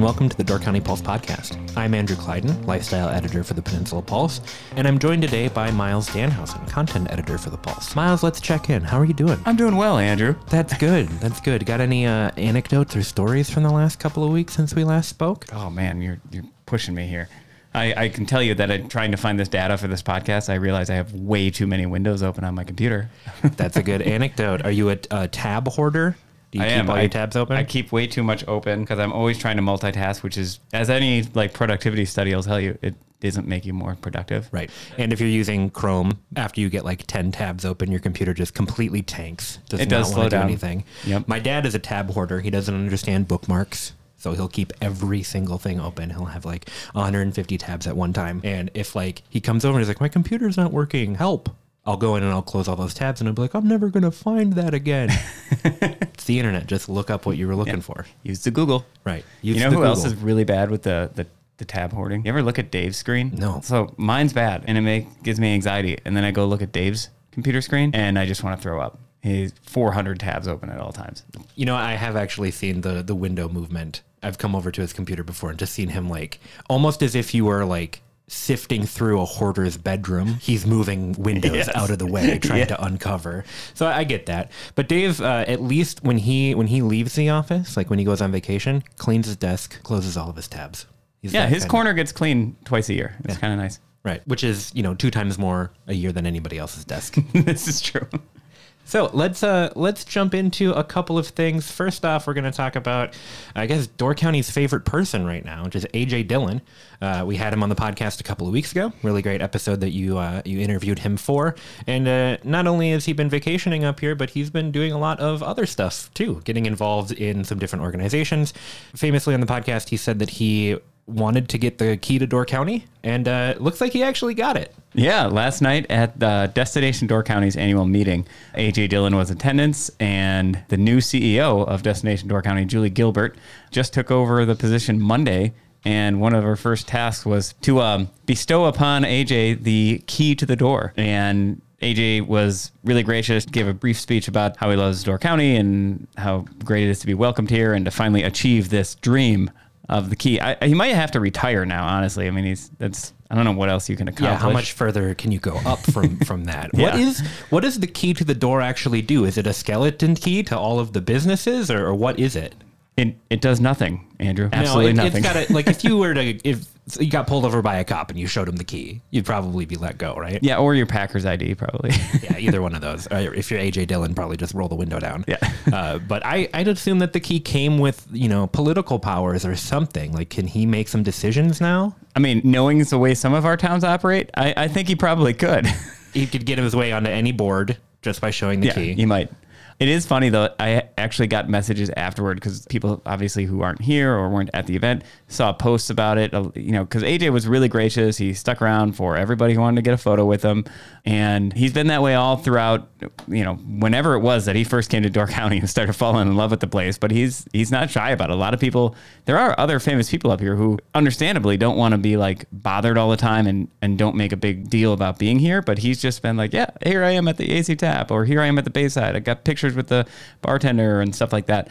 and welcome to the Door County Pulse podcast. I'm Andrew Clyden, lifestyle editor for the Peninsula Pulse, and I'm joined today by Miles Dannhausen, content editor for the Pulse. Miles, let's check in. How are you doing? I'm doing well, Andrew. That's good. That's good. Got any uh, anecdotes or stories from the last couple of weeks since we last spoke? Oh man, you're you're pushing me here. I, I can tell you that I'm trying to find this data for this podcast. I realize I have way too many windows open on my computer. That's a good anecdote. Are you a, a tab hoarder? Do you I keep am. all I, your tabs open? I keep way too much open because I'm always trying to multitask, which is, as any like productivity study will tell you, it doesn't make you more productive. Right. And if you're using Chrome, after you get like 10 tabs open, your computer just completely tanks. Does It not does slow do down. anything. Yep. My dad is a tab hoarder. He doesn't understand bookmarks. So he'll keep every single thing open. He'll have like 150 tabs at one time. And if like he comes over and he's like, my computer's not working, help. I'll go in and I'll close all those tabs and I'll be like, I'm never going to find that again. it's the internet. Just look up what you were looking for. Use the Google. Right. you know who else is really bad with the, the the tab hoarding? You ever look at Dave's screen? No. So mine's bad, and it make, gives me anxiety. And then I go look at Dave's computer screen, and I just want to throw up. He's 400 tabs open at all times. You know, I have actually seen the the window movement. I've come over to his computer before and just seen him like almost as if you were like sifting through a hoarder's bedroom. He's moving windows Yes. out of the way, trying to uncover. So I get that. But Dave, uh, at least when he when he leaves the office, like when he goes on vacation, cleans his desk, closes all of his tabs. He's Yeah, his kind of- corner gets cleaned twice a year. It's kind of nice. right, which is you know two times more a year than anybody else's desk. this is true. So let's uh let's jump into a couple of things. First off, we're going to talk about, I guess, Door County's favorite person right now, which is AJ Dillon. Uh, we had him on the podcast a couple of weeks ago. Really great episode that you uh, you interviewed him for. And uh, not only has he been vacationing up here, but he's been doing a lot of other stuff too, getting involved in some different organizations. Famously on the podcast, he said that he wanted to get the key to Door County, and uh, it looks like he actually got it. Yeah, last night at the Destination Door County's annual meeting, AJ Dillon was in attendance, and the new CEO of Destination Door County, Julie Gilbert, just took over the position Monday. And one of her first tasks was to um, bestow upon AJ the key to the door. And AJ was really gracious, gave a brief speech about how he loves Door County and how great it is to be welcomed here and to finally achieve this dream of the key. I, he might have to retire now, honestly. I mean, he's that's I don't know what else you can accomplish. Yeah, how much further can you go up from from that? What Yeah. is what does the key to the door actually do? Is it a skeleton key to all of the businesses, or, or what is it? It it does nothing, Andrew. Absolutely no, it, nothing. It's got like if you were to if you got pulled over by a cop and you showed him the key, you'd probably be let go, right? yeah, or your Packers ID probably. yeah, either one of those. If you're AJ Dillon, probably just roll the window down. Yeah. uh, but I, I'd assume that the key came with, you know, political powers or something. Like, can he make some decisions now? I mean, knowing the way some of our towns operate, I, I think he probably could. He could get his way onto any board just by showing the yeah, key. he might. It is funny though. I actually got messages afterward because people obviously who aren't here or weren't at the event saw posts about it. uh, You know, because AJ was really gracious. He stuck around for everybody who wanted to get a photo with him, and he's been that way all throughout. You know, whenever it was that he first came to Door County and started falling in love with the place. But he's he's not shy about it. A lot of people. There are other famous people up here who, understandably, don't want to be like bothered all the time and and don't make a big deal about being here. But he's just been like, yeah, here I am at the AC Tap, or here I am at the Bayside. I got pictures with the bartender and stuff like that.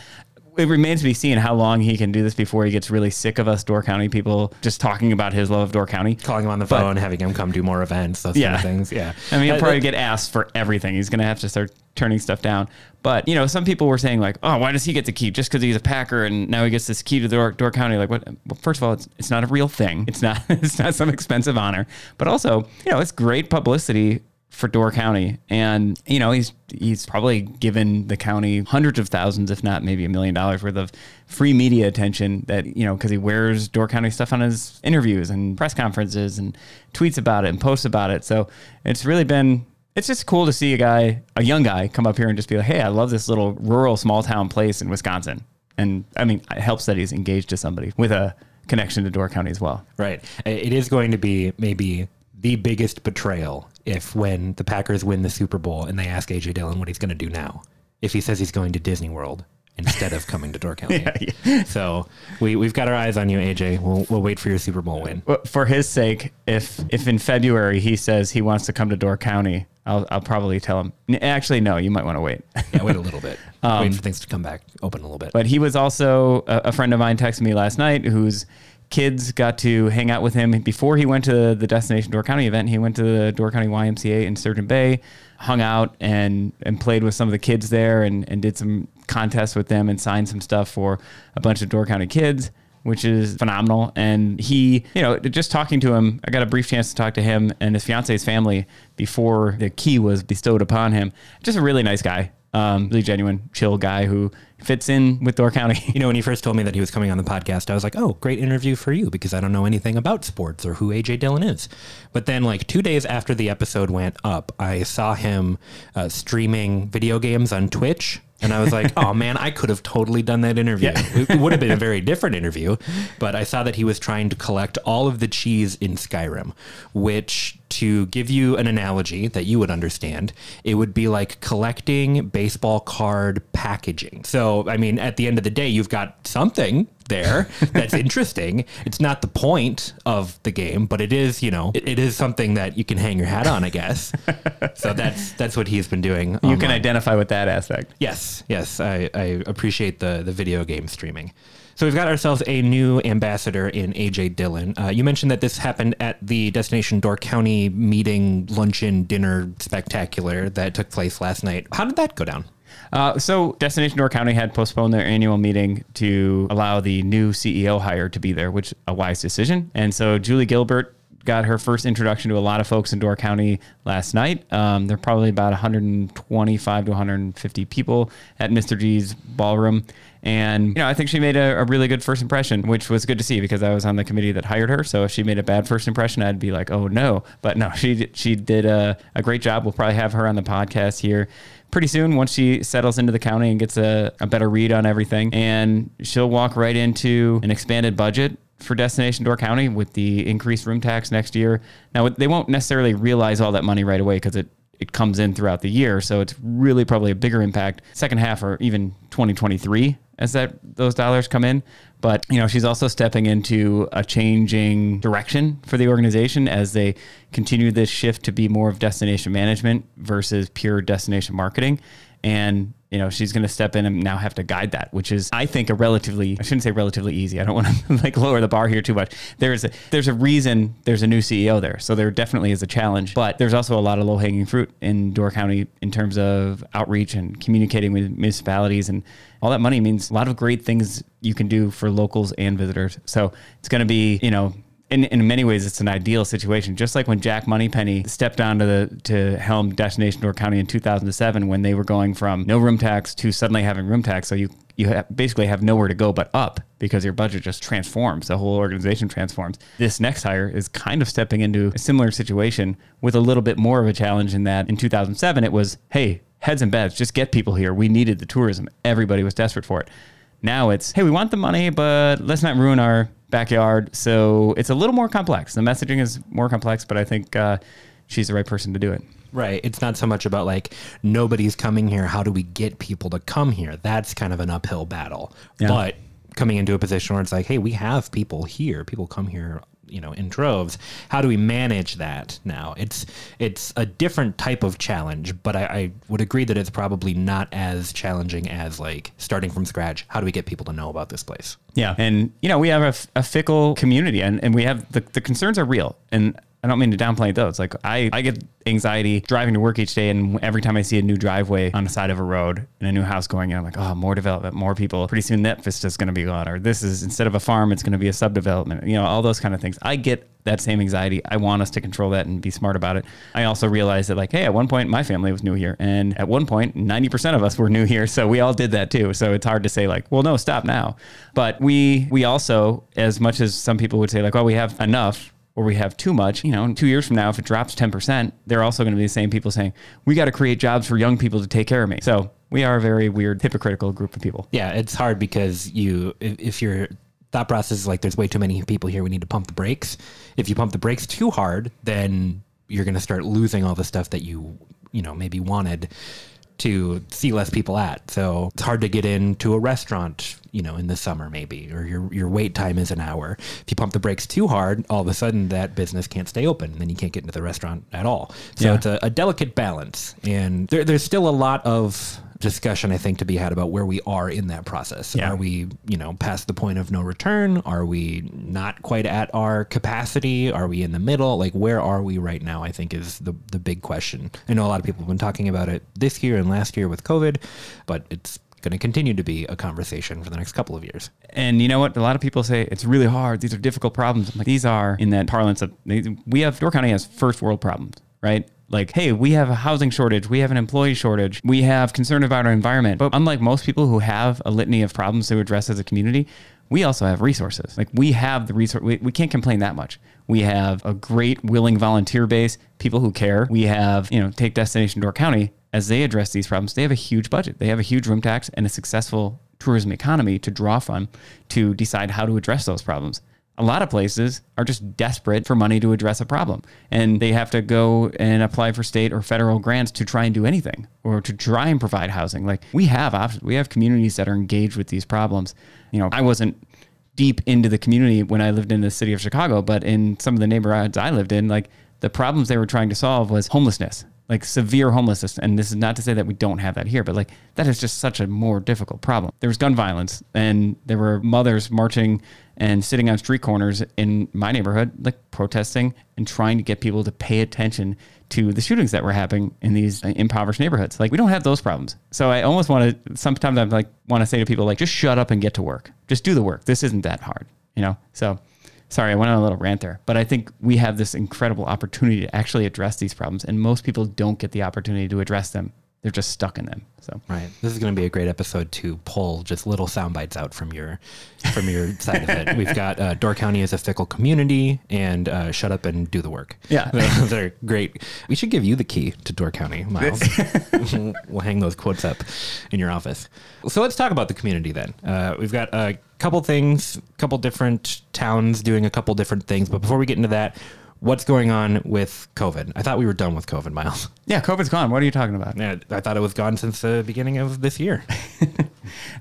It remains to be seen how long he can do this before he gets really sick of us Door County people just talking about his love of Door County. Calling him on the But- phone, having him come do more events, those kind of things. Yeah. I mean, he'll Uh, probably get asked for everything. He's going to have to start turning stuff down. But, you know, some people were saying, like, oh, why does he get the key? Just because he's a Packer and now he gets this key to Door, Door County. Like, what? Well, first of all, it's, it's not a real thing. It's not, it's not some expensive honor. But also, you know, it's great publicity for Door County. And, you know, he's he's probably given the county hundreds of thousands, if not maybe a million dollars worth of free media attention that, you know, because he wears Door County stuff on his interviews and press conferences and tweets about it and posts about it. So it's really been it's just cool to see a guy, a young guy, come up here and just be like, "Hey, I love this little rural small town place in Wisconsin." And I mean, it helps that he's engaged to somebody with a connection to Door County as well. Right. It is going to be maybe the biggest betrayal if when the Packers win the Super Bowl and they ask AJ Dillon what he's going to do now, if he says he's going to Disney World instead of coming to Door County. So we we've got our eyes on you, AJ. We'll we'll wait for your Super Bowl win. For his sake, if if in February he says he wants to come to Door County, I'll I'll probably tell him. Actually, no, you might want to wait. Yeah, wait a little bit. wait um, for things to come back open a little bit. But he was also a, a friend of mine texted me last night whose kids got to hang out with him before he went to the Destination Door County event. He went to the Door County YMCA in Sturgeon Bay, hung out and and played with some of the kids there and, and did some contests with them and signed some stuff for a bunch of Door County kids. Which is phenomenal. And he, you know, just talking to him, I got a brief chance to talk to him and his fiance's family before the key was bestowed upon him. Just a really nice guy um, really genuine, chill guy who fits in with Door County. You know, when he first told me that he was coming on the podcast, I was like, oh, great interview for you because I don't know anything about sports or who AJ Dillon is. But then, like, two days after the episode went up, I saw him uh, streaming video games on Twitch. And I was like, oh man, I could have totally done that interview. It would have been a very different interview. But I saw that he was trying to collect all of the cheese in Skyrim, which, to give you an analogy that you would understand, it would be like collecting baseball card packaging. So, I mean, at the end of the day, you've got something there that's interesting. It's not the point of the game, but it is, you know, it, it is something that you can hang your hat on, I guess. so that's that's what he's been doing. You can identify with that aspect. Yes, yes, I, I appreciate the the video game streaming. So we've got ourselves a new ambassador in AJ Dillon. Uh, you mentioned that this happened at the Destination Door County meeting, luncheon, dinner spectacular that took place last night. How did that go down? Uh, so Destination Door County had postponed their annual meeting to allow the new CEO hire to be there, which a wise decision. And so Julie Gilbert got her first introduction to a lot of folks in Door County last night. Um, there are probably about 125 to 150 people at Mr. G's ballroom. And, you know, I think she made a, a really good first impression, which was good to see because I was on the committee that hired her. So if she made a bad first impression, I'd be like, oh no. But no, she, she did a, a great job. We'll probably have her on the podcast here pretty soon once she settles into the county and gets a, a better read on everything. And she'll walk right into an expanded budget for Destination Door County with the increased room tax next year. Now, they won't necessarily realize all that money right away because it, it comes in throughout the year. So it's really probably a bigger impact second half or even 2023 as that those dollars come in. But you know, she's also stepping into a changing direction for the organization as they continue this shift to be more of destination management versus pure destination marketing. And you know, she's going to step in and now have to guide that, which is, I think, a relatively, I shouldn't say relatively easy. I don't want to like lower the bar here too much. There's a, there's a reason there's a new CEO there. So there definitely is a challenge, but there's also a lot of low hanging fruit in Door County in terms of outreach and communicating with municipalities and all that money means a lot of great things you can do for locals and visitors. So it's going to be, you know, in, in many ways, it's an ideal situation. Just like when Jack Moneypenny stepped onto the to helm Destination Door County in 2007, when they were going from no room tax to suddenly having room tax, so you you ha- basically have nowhere to go but up because your budget just transforms. The whole organization transforms. This next hire is kind of stepping into a similar situation with a little bit more of a challenge in that in 2007 it was, hey, heads and beds, just get people here. We needed the tourism. Everybody was desperate for it. Now it's, hey, we want the money, but let's not ruin our backyard. So it's a little more complex. The messaging is more complex, but I think uh, she's the right person to do it. Right. It's not so much about like nobody's coming here. How do we get people to come here? That's kind of an uphill battle. Yeah. But coming into a position where it's like, hey, we have people here. People come here, you know, in droves. How do we manage that now? It's it's a different type of challenge, but I, I would agree that it's probably not as challenging as like starting from scratch. How do we get people to know about this place? Yeah. And, you know, we have a a, fickle community and, and we have the, the concerns are real. And I don't mean to downplay it though. It's Like I, I get anxiety driving to work each day. And every time I see a new driveway on the side of a road and a new house going in, I'm like, oh, more development, more people. Pretty soon that vista's going to be gone. Or this is instead of a farm, it's going to be a subdevelopment. You know, all those kind of things. I get that same anxiety. I want us to control that and be smart about it. I also realize that like, hey, at one point my family was new here. And at one point, 90% of us were new here. So we all did that too. So it's hard to say like, well, no, stop now. But we, we also, as much as some people would say like, well, we have enough or we have too much, you know, in two years from now, if it drops 10%, they're also going to be the same people saying, we got to create jobs for young people to take care of me. So we are a very weird, hypocritical group of people. Yeah, it's hard because you if, if your thought process is like there's way too many people here, we need to pump the brakes. If you pump the brakes too hard, then you're going to start losing all the stuff that you you know maybe wanted to see less people at. So it's hard to get into a restaurant, you know, in the summer maybe, or your your wait time is an hour. If you pump the brakes too hard, all of a sudden that business can't stay open, and then you can't get into the restaurant at all. So Yeah. it's a, a delicate balance, and there, there's still a lot of discussion I think to be had about where we are in that process. Yeah. Are we, you know, past the point of no return? Are we not quite at our capacity? Are we in the middle? Like where are we right now? I think is the the big question. I know a lot of people have been talking about it this year and last year with COVID, but it's going to continue to be a conversation for the next couple of years. And you know what? A lot of people say it's really hard. These are difficult problems. Like, these are in that parlance of we have Door County has first world problems, right? Like, hey, we have a housing shortage, we have an employee shortage, we have concern about our environment. But unlike most people who have a litany of problems to address as a community, we also have resources. Like we have the resource. We, we can't complain that much. We have a great willing volunteer base, people who care. We have, you know, take Destination Door County as they address these problems. They have a huge budget. They have a huge room tax and a successful tourism economy to draw from to decide how to address those problems. A lot of places are just desperate for money to address a problem, and they have to go and apply for state or federal grants to try and do anything or to try and provide housing. Like we have options. We have communities that are engaged with these problems. You know, I wasn't deep into the community when I lived in the city of Chicago, but in some of the neighborhoods I lived in, like the problems they were trying to solve was homelessness, like severe homelessness. And this is not to say that we don't have that here, but like that is just such a more difficult problem. There was gun violence and there were mothers marching and sitting on street corners in my neighborhood, like protesting and trying to get people to pay attention to the shootings that were happening in these impoverished neighborhoods. Like we don't have those problems. So I almost want to sometimes I'm like want to say to people like just shut up and get to work. Just do the work. This isn't that hard, you know? So sorry, I went on a little rant there, but I think we have this incredible opportunity to actually address these problems and most people don't get the opportunity to address them. They're just stuck in them. So Right. This is going to be a great episode to pull just little sound bites out from your from your side of it. We've got uh, Door County as a fickle community and uh, shut up and do the work. Yeah. those are great. We should give you the key to Door County, Miles. we'll hang those quotes up in your office. So let's talk about the community then. Uh, we've got a couple things, a couple different towns doing a couple different things. But before we get into that, what's going on with COVID? I thought we were done with COVID, Miles. yeah, COVID's gone. What are you talking about? Yeah, I thought it was gone since the beginning of this year.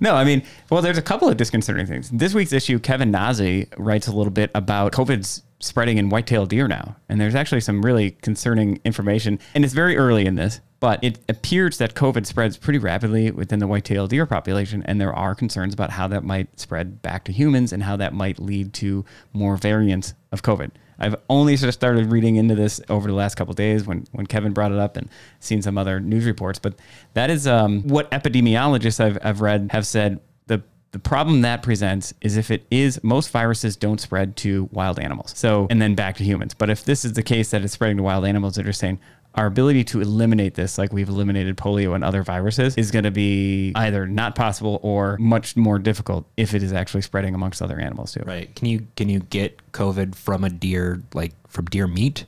No, I mean, well, there's a couple of disconcerting things. This week's issue, Kevin Naze writes a little bit about COVID's spreading in white-tailed deer now, and there's actually some really concerning information. And it's very early in this, but it appears that COVID spreads pretty rapidly within the white-tailed deer population, and there are concerns about how that might spread back to humans and how that might lead to more variants of COVID. I've only sort of started reading into this over the last couple days when, when Kevin brought it up and seen some other news reports. But that is um, what epidemiologists I've, I've read have said the the problem that presents is if it is most viruses don't spread to wild animals. So and then back to humans. But if this is the case that it's spreading to wild animals, they're saying our ability to eliminate this, like we've eliminated polio and other viruses, is going to be either not possible or much more difficult if it is actually spreading amongst other animals too. Right. Can you can you get COVID from a deer like from deer meat?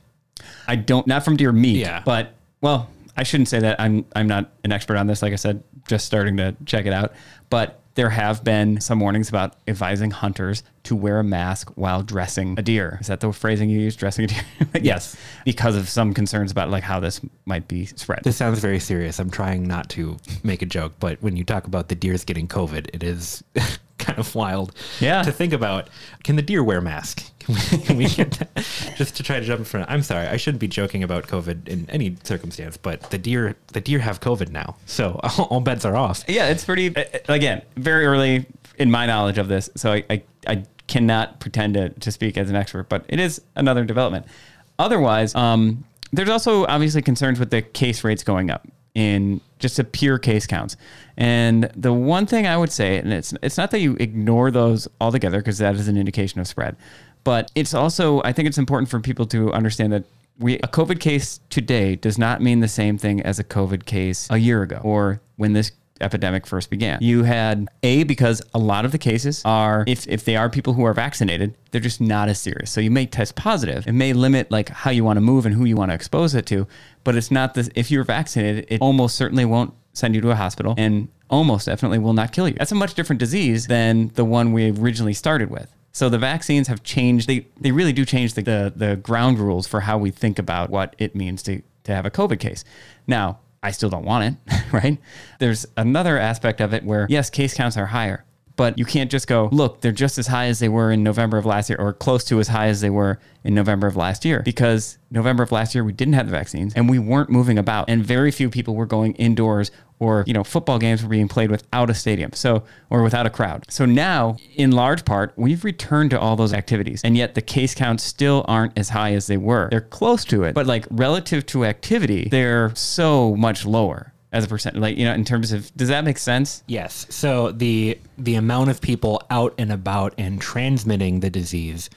I don't not from deer meat. Yeah. But well, I shouldn't say that. I'm I'm not an expert on this. Like I said, just starting to check it out. But there have been some warnings about advising hunters to wear a mask while dressing a deer. Is that the phrasing you use? Dressing a deer? yes. Because of some concerns about like how this might be spread. This sounds very serious. I'm trying not to make a joke, but when you talk about the deers getting COVID, it is kind of wild Yeah. to think about. Can the deer wear mask? Can we, can we get that? Just to try to jump in front. I'm sorry. I shouldn't be joking about COVID in any circumstance, but the deer the deer have COVID now, so all bets are off. Yeah, it's pretty. Again, very early in my knowledge of this, so I I, I cannot pretend to, to speak as an expert, but it is another development. Otherwise, um, there's also obviously concerns with the case rates going up in just a pure case counts. And the one thing I would say, and it's it's not that you ignore those altogether because that is an indication of spread, but it's also I think it's important for people to understand that we a COVID case today does not mean the same thing as a COVID case a year ago or when this epidemic first began. You had A, because a lot of the cases are, if, if they are people who are vaccinated, they're just not as serious. So you may test positive. It may limit like how you want to move and who you want to expose it to, but it's not this, if you're vaccinated, it almost certainly won't send you to a hospital and almost definitely will not kill you. That's a much different disease than the one we originally started with. So the vaccines have changed. They they really do change the, the the ground rules for how we think about what it means to to have a COVID case. Now, I still don't want it, right? There's another aspect of it where yes, case counts are higher, but you can't just go, look, they're just as high as they were in November of last year or close to as high as they were in November of last year. Because November of last year we didn't have the vaccines and we weren't moving about. And very few people were going indoors or you know football games were being played without a stadium so or without a crowd. So now in large part we've returned to all those activities. And yet the case counts still aren't as high as they were. They're close to it but like relative to activity they're so much lower as a percent like you know in terms of does that make sense Yes. So the the amount of people out and about and transmitting the disease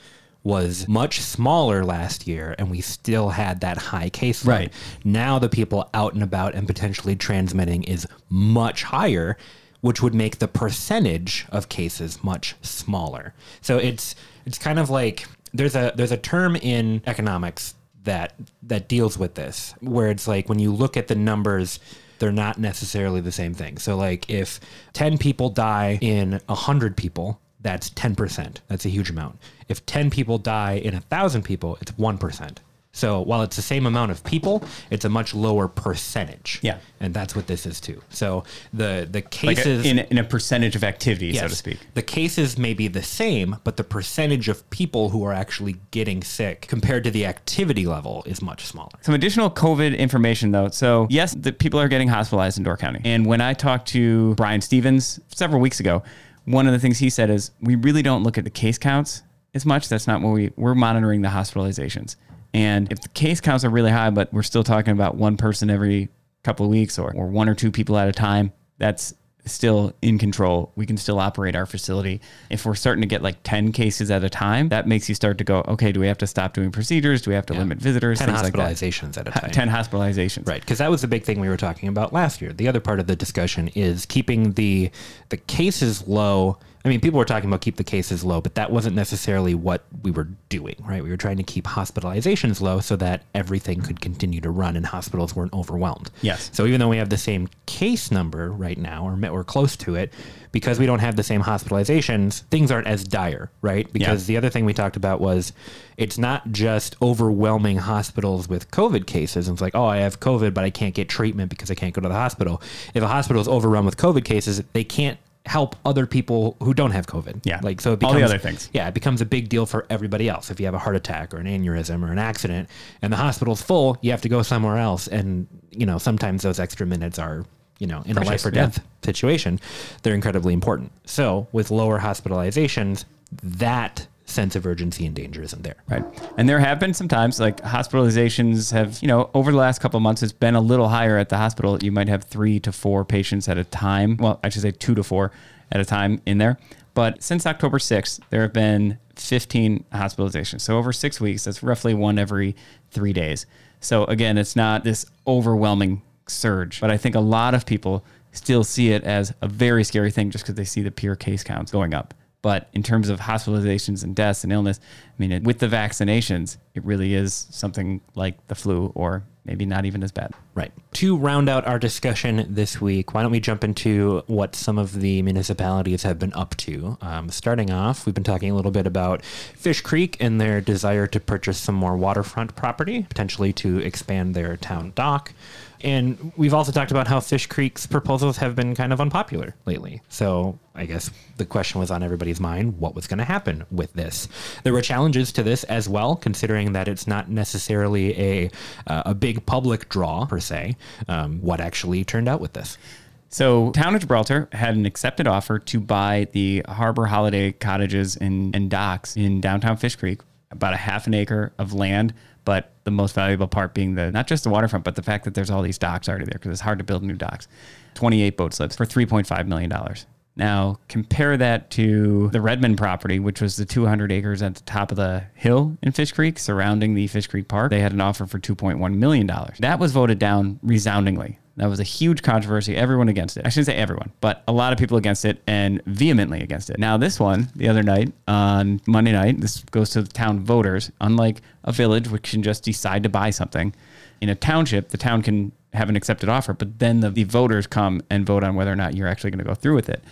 was much smaller last year and we still had that high case load. Right. Now the people out and about and potentially transmitting is much higher, which would make the percentage of cases much smaller. So it's it's kind of like there's a there's a term in economics that that deals with this where it's like when you look at the numbers they're not necessarily the same thing. So like if 10 people die in 100 people, that's 10%. That's a huge amount. If 10 people die in 1,000 people, it's 1%. So while it's the same amount of people, it's a much lower percentage. Yeah. And that's what this is too. So the the like a- cases in, in a percentage of activity so to speak The cases may be the same, but the percentage of people who are actually getting sick compared to the activity level is much smaller. Some additional COVID information, though. So, yes, the people are getting hospitalized in Door County. And when I talked to Brian Stephens several weeks ago, one of the things he said is we really don't look at the case counts as much. That's not what we we're monitoring the hospitalizations. And if the case counts are really high, but we're still talking about one person every couple of weeks or, or one or two people at a time, that's still in control. We can still operate our facility. If we're starting to get like 10 cases at a time, that makes you start to go, okay, do we have to stop doing procedures? Do we have to limit visitors? 10 Things like that. hospitalizations at a time. 10 hospitalizations. Right, because that was the big thing we were talking about last year. The other part of the discussion is keeping the the cases low. I mean, people were talking about keep the cases low, but that wasn't necessarily what we were doing, right? We were trying to keep hospitalizations low so that everything could continue to run and hospitals weren't overwhelmed. Yes. So even though we have the same case number right now, or we're close to it, because we don't have the same hospitalizations, things aren't as dire, right? Because the other thing we talked about was it's not just overwhelming hospitals with COVID cases. And It's like, oh, I have COVID, but I can't get treatment because I can't go to the hospital. If a hospital is overrun with COVID cases, they can't help other people who don't have COVID. Yeah. Like so it All becomes the other things. Yeah, it becomes a big deal for everybody else. If you have a heart attack or an aneurysm or an accident and the hospital's full, you have to go somewhere else and you know, sometimes those extra minutes are, you know, in a life Precious, or yeah. death situation, they're incredibly important. So, with lower hospitalizations, that sense of urgency and danger isn't there. Right. And there have been some times like hospitalizations have, you know, over the last couple months, it's been a little higher at the hospital. You might have three to four patients at a time. Well, I should say two to four at a time in there. But since October 6th, there have been 15 hospitalizations. So over six weeks, that's roughly one every three days. So again, it's not this overwhelming surge, but I think a lot of people still see it as a very scary thing just because they see the pure case counts going up. But in terms of hospitalizations and deaths and illness, I mean, it, with the vaccinations, it really is something like the flu or maybe not even as bad. Right. To round out our discussion this week, why don't we jump into what some of the municipalities have been up to? Um, starting off, we've been talking a little bit about Fish Creek and their desire to purchase some more waterfront property, potentially to expand their town dock. And we've also talked about how Fish Creek's proposals have been kind of unpopular lately. So I guess the question was on everybody's mind what was going to happen with this. There were challenges to this as well, considering that it's not necessarily a, uh, a big public draw per se. Um, what actually turned out with this? So, Town of Gibraltar had an accepted offer to buy the Harbor Holiday cottages and, and docks in downtown Fish Creek, about a half an acre of land. But the most valuable part being the not just the waterfront, but the fact that there's all these docks already there because it's hard to build new docks. 28 boat slips for $3.5 million. Now, compare that to the Redmond property, which was the 200 acres at the top of the hill in Fish Creek surrounding the Fish Creek Park. They had an offer for $2.1 million. That was voted down resoundingly. That was a huge controversy. Everyone against it. I shouldn't say everyone, but a lot of people against it and vehemently against it. Now, this one, the other night on Monday night, this goes to the town voters. Unlike a village, which can just decide to buy something, in a township, the town can have an accepted offer, but then the, the voters come and vote on whether or not you're actually going to go through with it.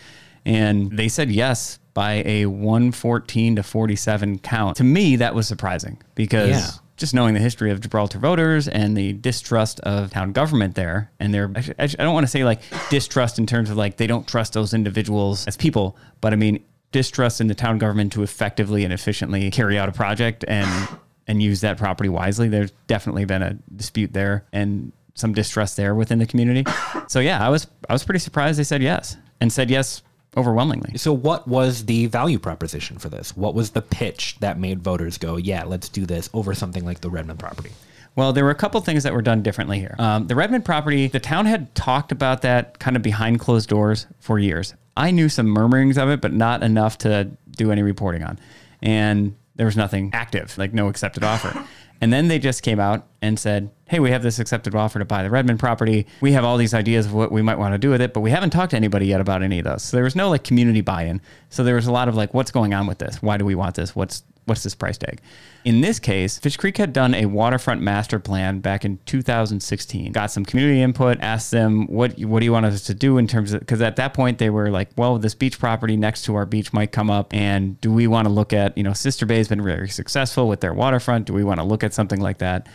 And they said yes by a 114 to 47 count. To me, that was surprising because Yeah. Just knowing the history of Gibraltar voters and the distrust of town government there, and their, I, I don't want to say like distrust in terms of like they don't trust those individuals as people, but I mean distrust in the town government to effectively and efficiently carry out a project and and use that property wisely. There's definitely been a dispute there and some distrust there within the community. So yeah, I was I was pretty surprised they said yes and said yes overwhelmingly. So, what was the value proposition for this? What was the pitch that made voters go, yeah, let's do this over something like the Redmond property? Well, there were a couple things that were done differently here. Um, the Redmond property, the town had talked about that kind of behind closed doors for years. I knew some murmurings of it, but not enough to do any reporting on. And there was nothing active, like no accepted offer. And then they just came out and said, Hey, we have this accepted offer to buy the Redmond property. We have all these ideas of what we might want to do with it, but we haven't talked to anybody yet about any of those. So there was no like community buy in. So there was a lot of like, what's going on with this? Why do we want this? What's what's this price tag? In this case, Fish Creek had done a waterfront master plan back in 2016. Got some community input, asked them what what do you want us to do in terms of because at that point they were like, well, this beach property next to our beach might come up, and do we want to look at you know Sister Bay has been very successful with their waterfront. Do we want to look at something like that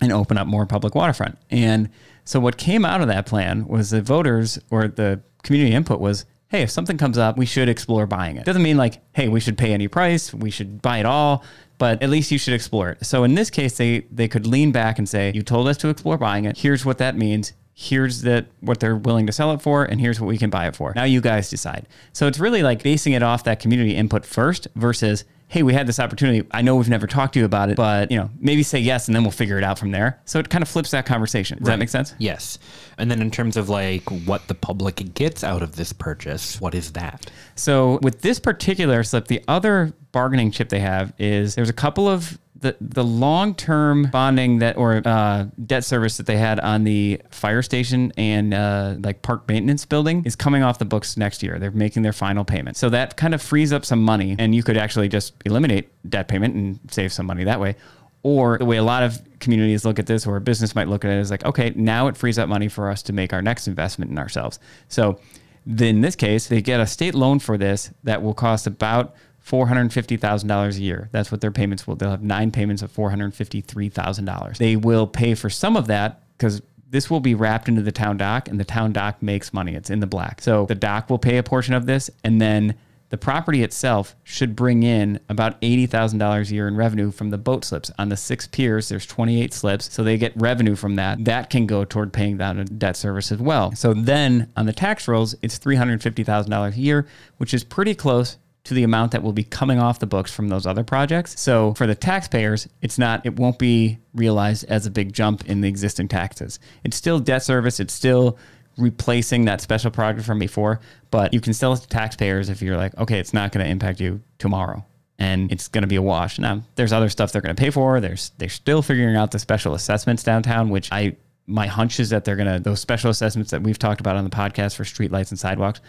and open up more public waterfront? And so what came out of that plan was the voters or the community input was hey, if something comes up, we should explore buying it. Doesn't mean like, hey, we should pay any price, we should buy it all, but at least you should explore it. So in this case, they they could lean back and say, you told us to explore buying it. Here's what that means. Here's that what they're willing to sell it for, and here's what we can buy it for. Now you guys decide. So it's really like basing it off that community input first versus hey, we had this opportunity. I know we've never talked to you about it, but you know, maybe say yes and then we'll figure it out from there. So it kind of flips that conversation. Does that make sense? Yes. And then in terms of like what the public gets out of this purchase, what is that? So with this particular slip, the other bargaining chip they have is there's a couple of the the long term bonding that or uh, debt service that they had on the fire station and uh, like park maintenance building is coming off the books next year. They're making their final payment, so that kind of frees up some money, and you could actually just eliminate debt payment and save some money that way. Or the way a lot of communities look at this, or a business might look at it, is like, okay, now it frees up money for us to make our next investment in ourselves. So in this case, they get a state loan for this that will cost about $450,000 a year. That's what their payments will. They'll have nine payments of $453,000. They will pay for some of that because this will be wrapped into the town dock and the town dock makes money. It's in the black. So the dock will pay a portion of this and then the property itself should bring in about $80,000 a year in revenue from the boat slips. On the six piers, there's 28 slips, so they get revenue from that. That can go toward paying down a debt service as well. So then on the tax rolls, it's $350,000 a year, which is pretty close to the amount that will be coming off the books from those other projects. So for the taxpayers, it's not it won't be realized as a big jump in the existing taxes. It's still debt service, it's still replacing that special project from before, but you can sell it to taxpayers if you're like, okay, it's not going to impact you tomorrow and it's going to be a wash. Now, there's other stuff they're going to pay for. There's they're still figuring out the special assessments downtown, which I my hunch is that they're going to those special assessments that we've talked about on the podcast for streetlights and sidewalks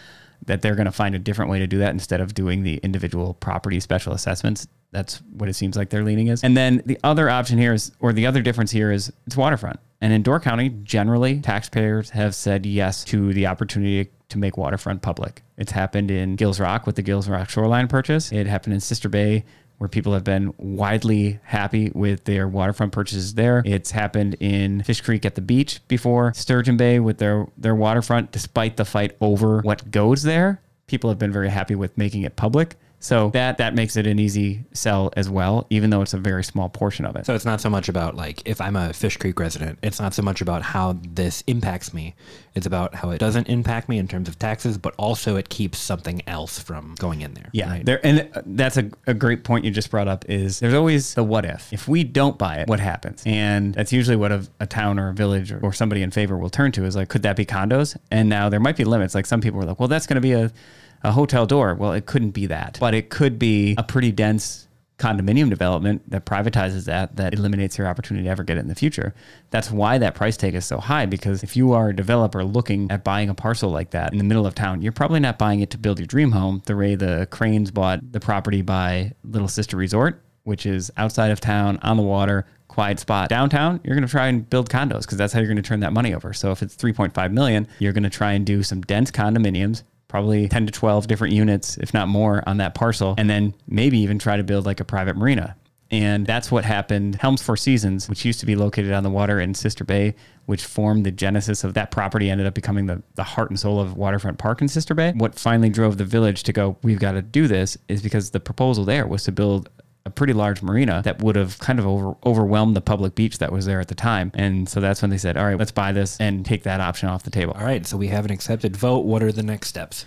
that they're going to find a different way to do that instead of doing the individual property special assessments. That's what it seems like their leaning is. And then the other option here is, or the other difference here is it's waterfront. And in Door County, generally, taxpayers have said yes to the opportunity to make waterfront public. It's happened in Gills Rock with the Gills Rock shoreline purchase. It happened in Sister Bay where people have been widely happy with their waterfront purchases there. It's happened in Fish Creek at the beach before, Sturgeon Bay with their their waterfront despite the fight over what goes there. People have been very happy with making it public. So that that makes it an easy sell as well, even though it's a very small portion of it. So it's not so much about like if I'm a Fish Creek resident, it's not so much about how this impacts me. It's about how it doesn't impact me in terms of taxes, but also it keeps something else from going in there. Yeah, right? there, and that's a, a great point you just brought up. Is there's always the what if? If we don't buy it, what happens? And that's usually what a, a town or a village or, or somebody in favor will turn to is like, could that be condos? And now there might be limits. Like some people are like, well, that's going to be a a hotel door. Well, it couldn't be that, but it could be a pretty dense condominium development that privatizes that, that eliminates your opportunity to ever get it in the future. That's why that price tag is so high because if you are a developer looking at buying a parcel like that in the middle of town, you're probably not buying it to build your dream home the way the Cranes bought the property by Little Sister Resort, which is outside of town on the water, quiet spot downtown you're going to try and build condos because that's how you're going to turn that money over so if it's 3.5 million you're going to try and do some dense condominiums probably 10 to 12 different units, if not more, on that parcel, and then maybe even try to build like a private marina. And that's what happened. Helms Four Seasons, which used to be located on the water in Sister Bay, which formed the genesis of that property, ended up becoming the, the heart and soul of Waterfront Park in Sister Bay. What finally drove the village to go, we've got to do this, is because the proposal there was to build a pretty large marina that would have kind of over, overwhelmed the public beach that was there at the time. And so that's when they said, all right, let's buy this and take that option off the table. All right, so we have an accepted vote. What are the next steps?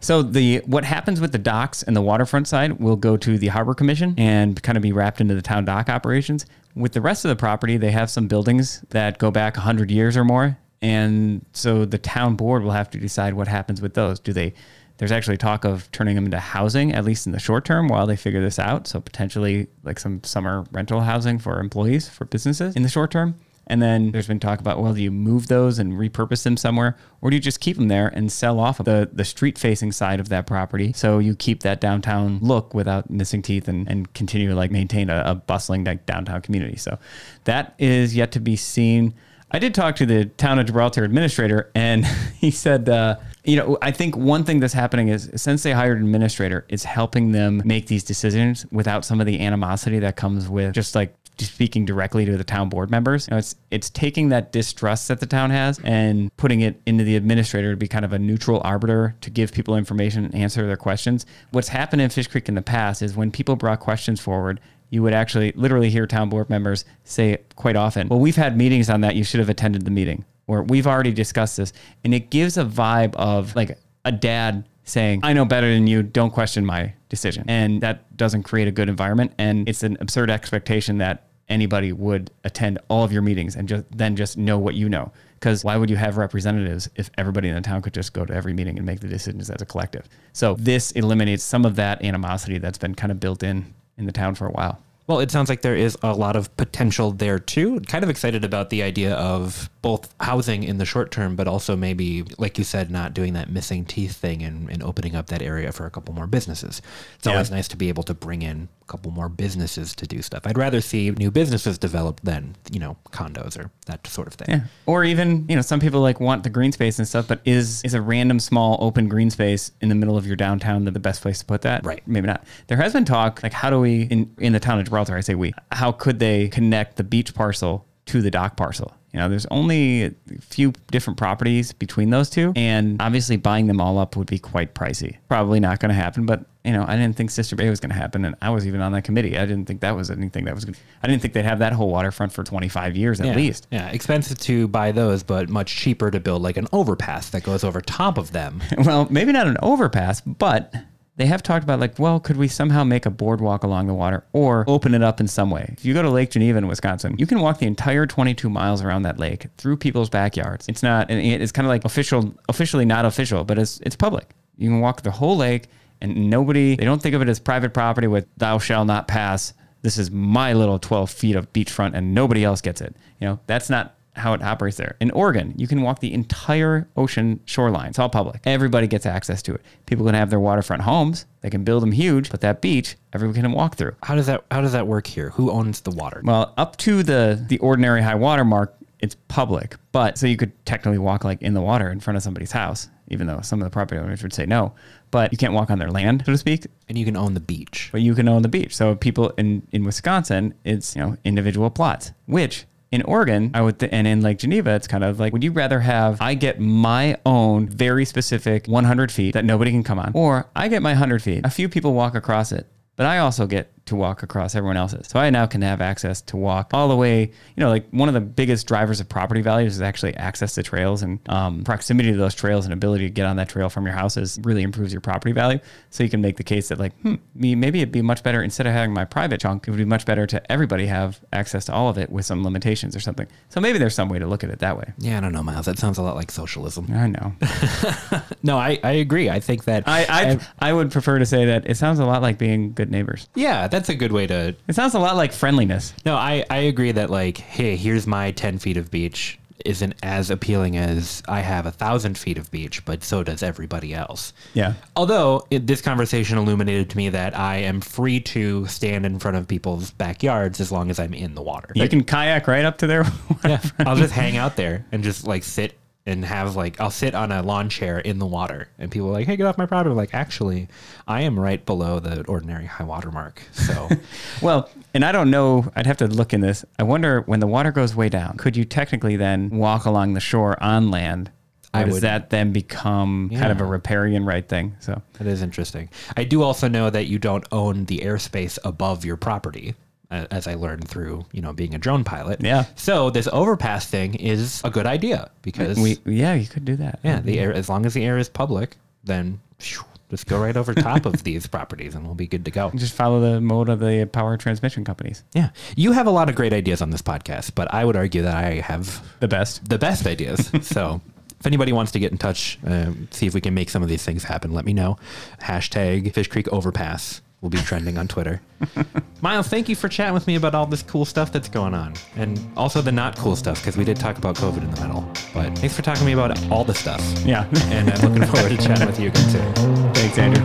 So the what happens with the docks and the waterfront side will go to the harbor commission and kind of be wrapped into the town dock operations. With the rest of the property, they have some buildings that go back 100 years or more, and so the town board will have to decide what happens with those. Do they there's actually talk of turning them into housing, at least in the short term, while they figure this out. So potentially like some summer rental housing for employees, for businesses in the short term. And then there's been talk about, well, do you move those and repurpose them somewhere? Or do you just keep them there and sell off the, the street facing side of that property so you keep that downtown look without missing teeth and, and continue to like maintain a, a bustling downtown community? So that is yet to be seen. I did talk to the town of Gibraltar administrator, and he said, uh, you know, I think one thing that's happening is since they hired an administrator, it's helping them make these decisions without some of the animosity that comes with just like speaking directly to the town board members. You know, it's it's taking that distrust that the town has and putting it into the administrator to be kind of a neutral arbiter to give people information and answer their questions. What's happened in Fish Creek in the past is when people brought questions forward, you would actually literally hear town board members say quite often, "Well, we've had meetings on that. You should have attended the meeting." Or we've already discussed this. And it gives a vibe of like a dad saying, I know better than you, don't question my decision. And that doesn't create a good environment. And it's an absurd expectation that anybody would attend all of your meetings and just then just know what you know. Because why would you have representatives if everybody in the town could just go to every meeting and make the decisions as a collective? So this eliminates some of that animosity that's been kind of built in in the town for a while. Well, it sounds like there is a lot of potential there too. Kind of excited about the idea of both housing in the short term, but also maybe, like you said, not doing that missing teeth thing and, and opening up that area for a couple more businesses. It's Yeah. always nice to be able to bring in a couple more businesses to do stuff. I'd rather see new businesses develop than, you know, condos or that sort of thing. Yeah. Or even, you know, some people like want the green space and stuff, but is is a random small open green space in the middle of your downtown the, the best place to put that? Right. Maybe not. There has been talk like how do we in in the town of Gibraltar, I say we, how could they connect the beach parcel to the dock parcel? You know, there's only a few different properties between those two, and obviously buying them all up would be quite pricey. Probably not going to happen, but you know, I didn't think Sister Bay was going to happen, and I was even on that committee. I didn't think that was anything that was. Gonna, I didn't think they'd have that whole waterfront for 25 years at Yeah. least. Yeah, expensive to buy those, but much cheaper to build like an overpass that goes over top of them. well, maybe not an overpass, but they have talked about like, well, could we somehow make a boardwalk along the water or open it up in some way? If you go to Lake Geneva in Wisconsin, you can walk the entire 22 miles around that lake through people's backyards. It's not, it's kind of like official, officially not official, but it's it's public. You can walk the whole lake, and nobody, they don't think of it as private property with "thou shall not pass." This is my little 12 feet of beachfront, and nobody else gets it. You know, that's not how it operates there. In Oregon, you can walk the entire ocean shoreline. It's all public. Everybody gets access to it. People can have their waterfront homes. They can build them huge, but that beach, everyone can walk through. How does that how does that work here? Who owns the water? Well, up to the the ordinary high water mark, it's public. But so you could technically walk like in the water in front of somebody's house, even though some of the property owners would say no. But you can't walk on their land, so to speak. And you can own the beach. But you can own the beach. So people in in Wisconsin, it's you know individual plots, which in Oregon, I would, th- and in like Geneva, it's kind of like, would you rather have I get my own very specific 100 feet that nobody can come on, or I get my 100 feet, a few people walk across it, but I also get to walk across everyone else's. So I now can have access to walk all the way. You know, like one of the biggest drivers of property values is actually access to trails and um, proximity to those trails and ability to get on that trail from your house is really improves your property value. So you can make the case that like, hmm, me maybe it'd be much better instead of having my private chunk, it would be much better to everybody have access to all of it with some limitations or something. So maybe there's some way to look at it that way. Yeah, I don't know, Miles. That sounds a lot like socialism. I know. No, I, I agree. I think that I I, I would prefer to say that it sounds a lot like being good neighbors. yeah, that's a good way to It sounds a lot like friendliness. No, I, I agree that like, hey, here's my ten feet of beach isn't as appealing as I have a thousand feet of beach, but so does everybody else. Yeah. Although it, this conversation illuminated to me that I am free to stand in front of people's backyards as long as I'm in the water. You can kayak right up to their yeah, I'll just hang out there and just like sit and have like I'll sit on a lawn chair in the water, and people are like, "Hey, get off my property!" I'm like, actually, I am right below the ordinary high water mark. So, Well, and I don't know. I'd have to look in this. I wonder when the water goes way down, could you technically then walk along the shore on land? Or I does would- that then become kind of a riparian right thing? So that is interesting. I do also know that you don't own the airspace above your property. As I learned through, you know, being a drone pilot. Yeah. So this overpass thing is a good idea because we, yeah, you could do that. Yeah, the air as long as the air is public, then phew, just go right over top of these properties and we'll be good to go. Just follow the mode of the power transmission companies. Yeah. You have a lot of great ideas on this podcast, but I would argue that I have The best. the best ideas. so if anybody wants to get in touch, um, see if we can make some of these things happen, let me know. Hashtag Fish Creek Overpass will be trending on Twitter. Miles, thank you for chatting with me about all this cool stuff that's going on and also the not cool stuff because we did talk about COVID in the middle. But thanks for talking to me about all the stuff. Yeah. And I'm looking forward to chatting with you again soon. Thanks, Andrew.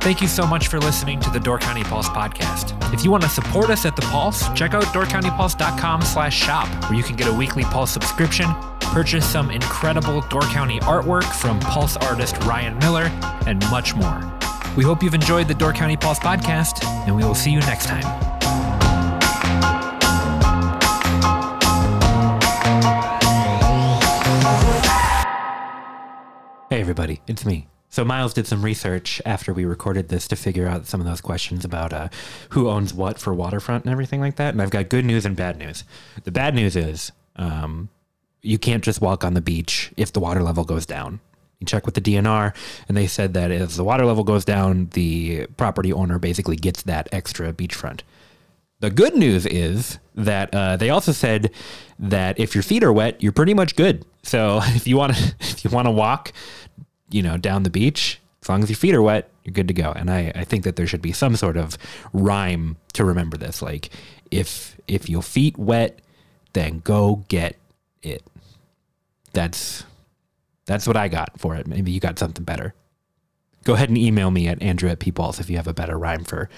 Thank you so much for listening to the Door County Pulse podcast. If you want to support us at the Pulse, check out doorcountypulse.com slash shop, where you can get a weekly Pulse subscription, purchase some incredible Door County artwork from Pulse artist Ryan Miller, and much more. We hope you've enjoyed the Door County Pulse podcast, and we will see you next time. Hey, everybody, it's me. So, Miles did some research after we recorded this to figure out some of those questions about uh, who owns what for waterfront and everything like that. And I've got good news and bad news. The bad news is um, you can't just walk on the beach if the water level goes down. Check with the DNR, and they said that as the water level goes down, the property owner basically gets that extra beachfront. The good news is that uh, they also said that if your feet are wet, you're pretty much good. So if you want to, if you want to walk, you know, down the beach, as long as your feet are wet, you're good to go. And I, I think that there should be some sort of rhyme to remember this. Like if if your feet wet, then go get it. That's that's what I got for it. Maybe you got something better. Go ahead and email me at Andrew at Peoples if you have a better rhyme for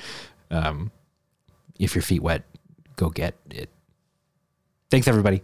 um, if your feet wet, go get it. Thanks everybody.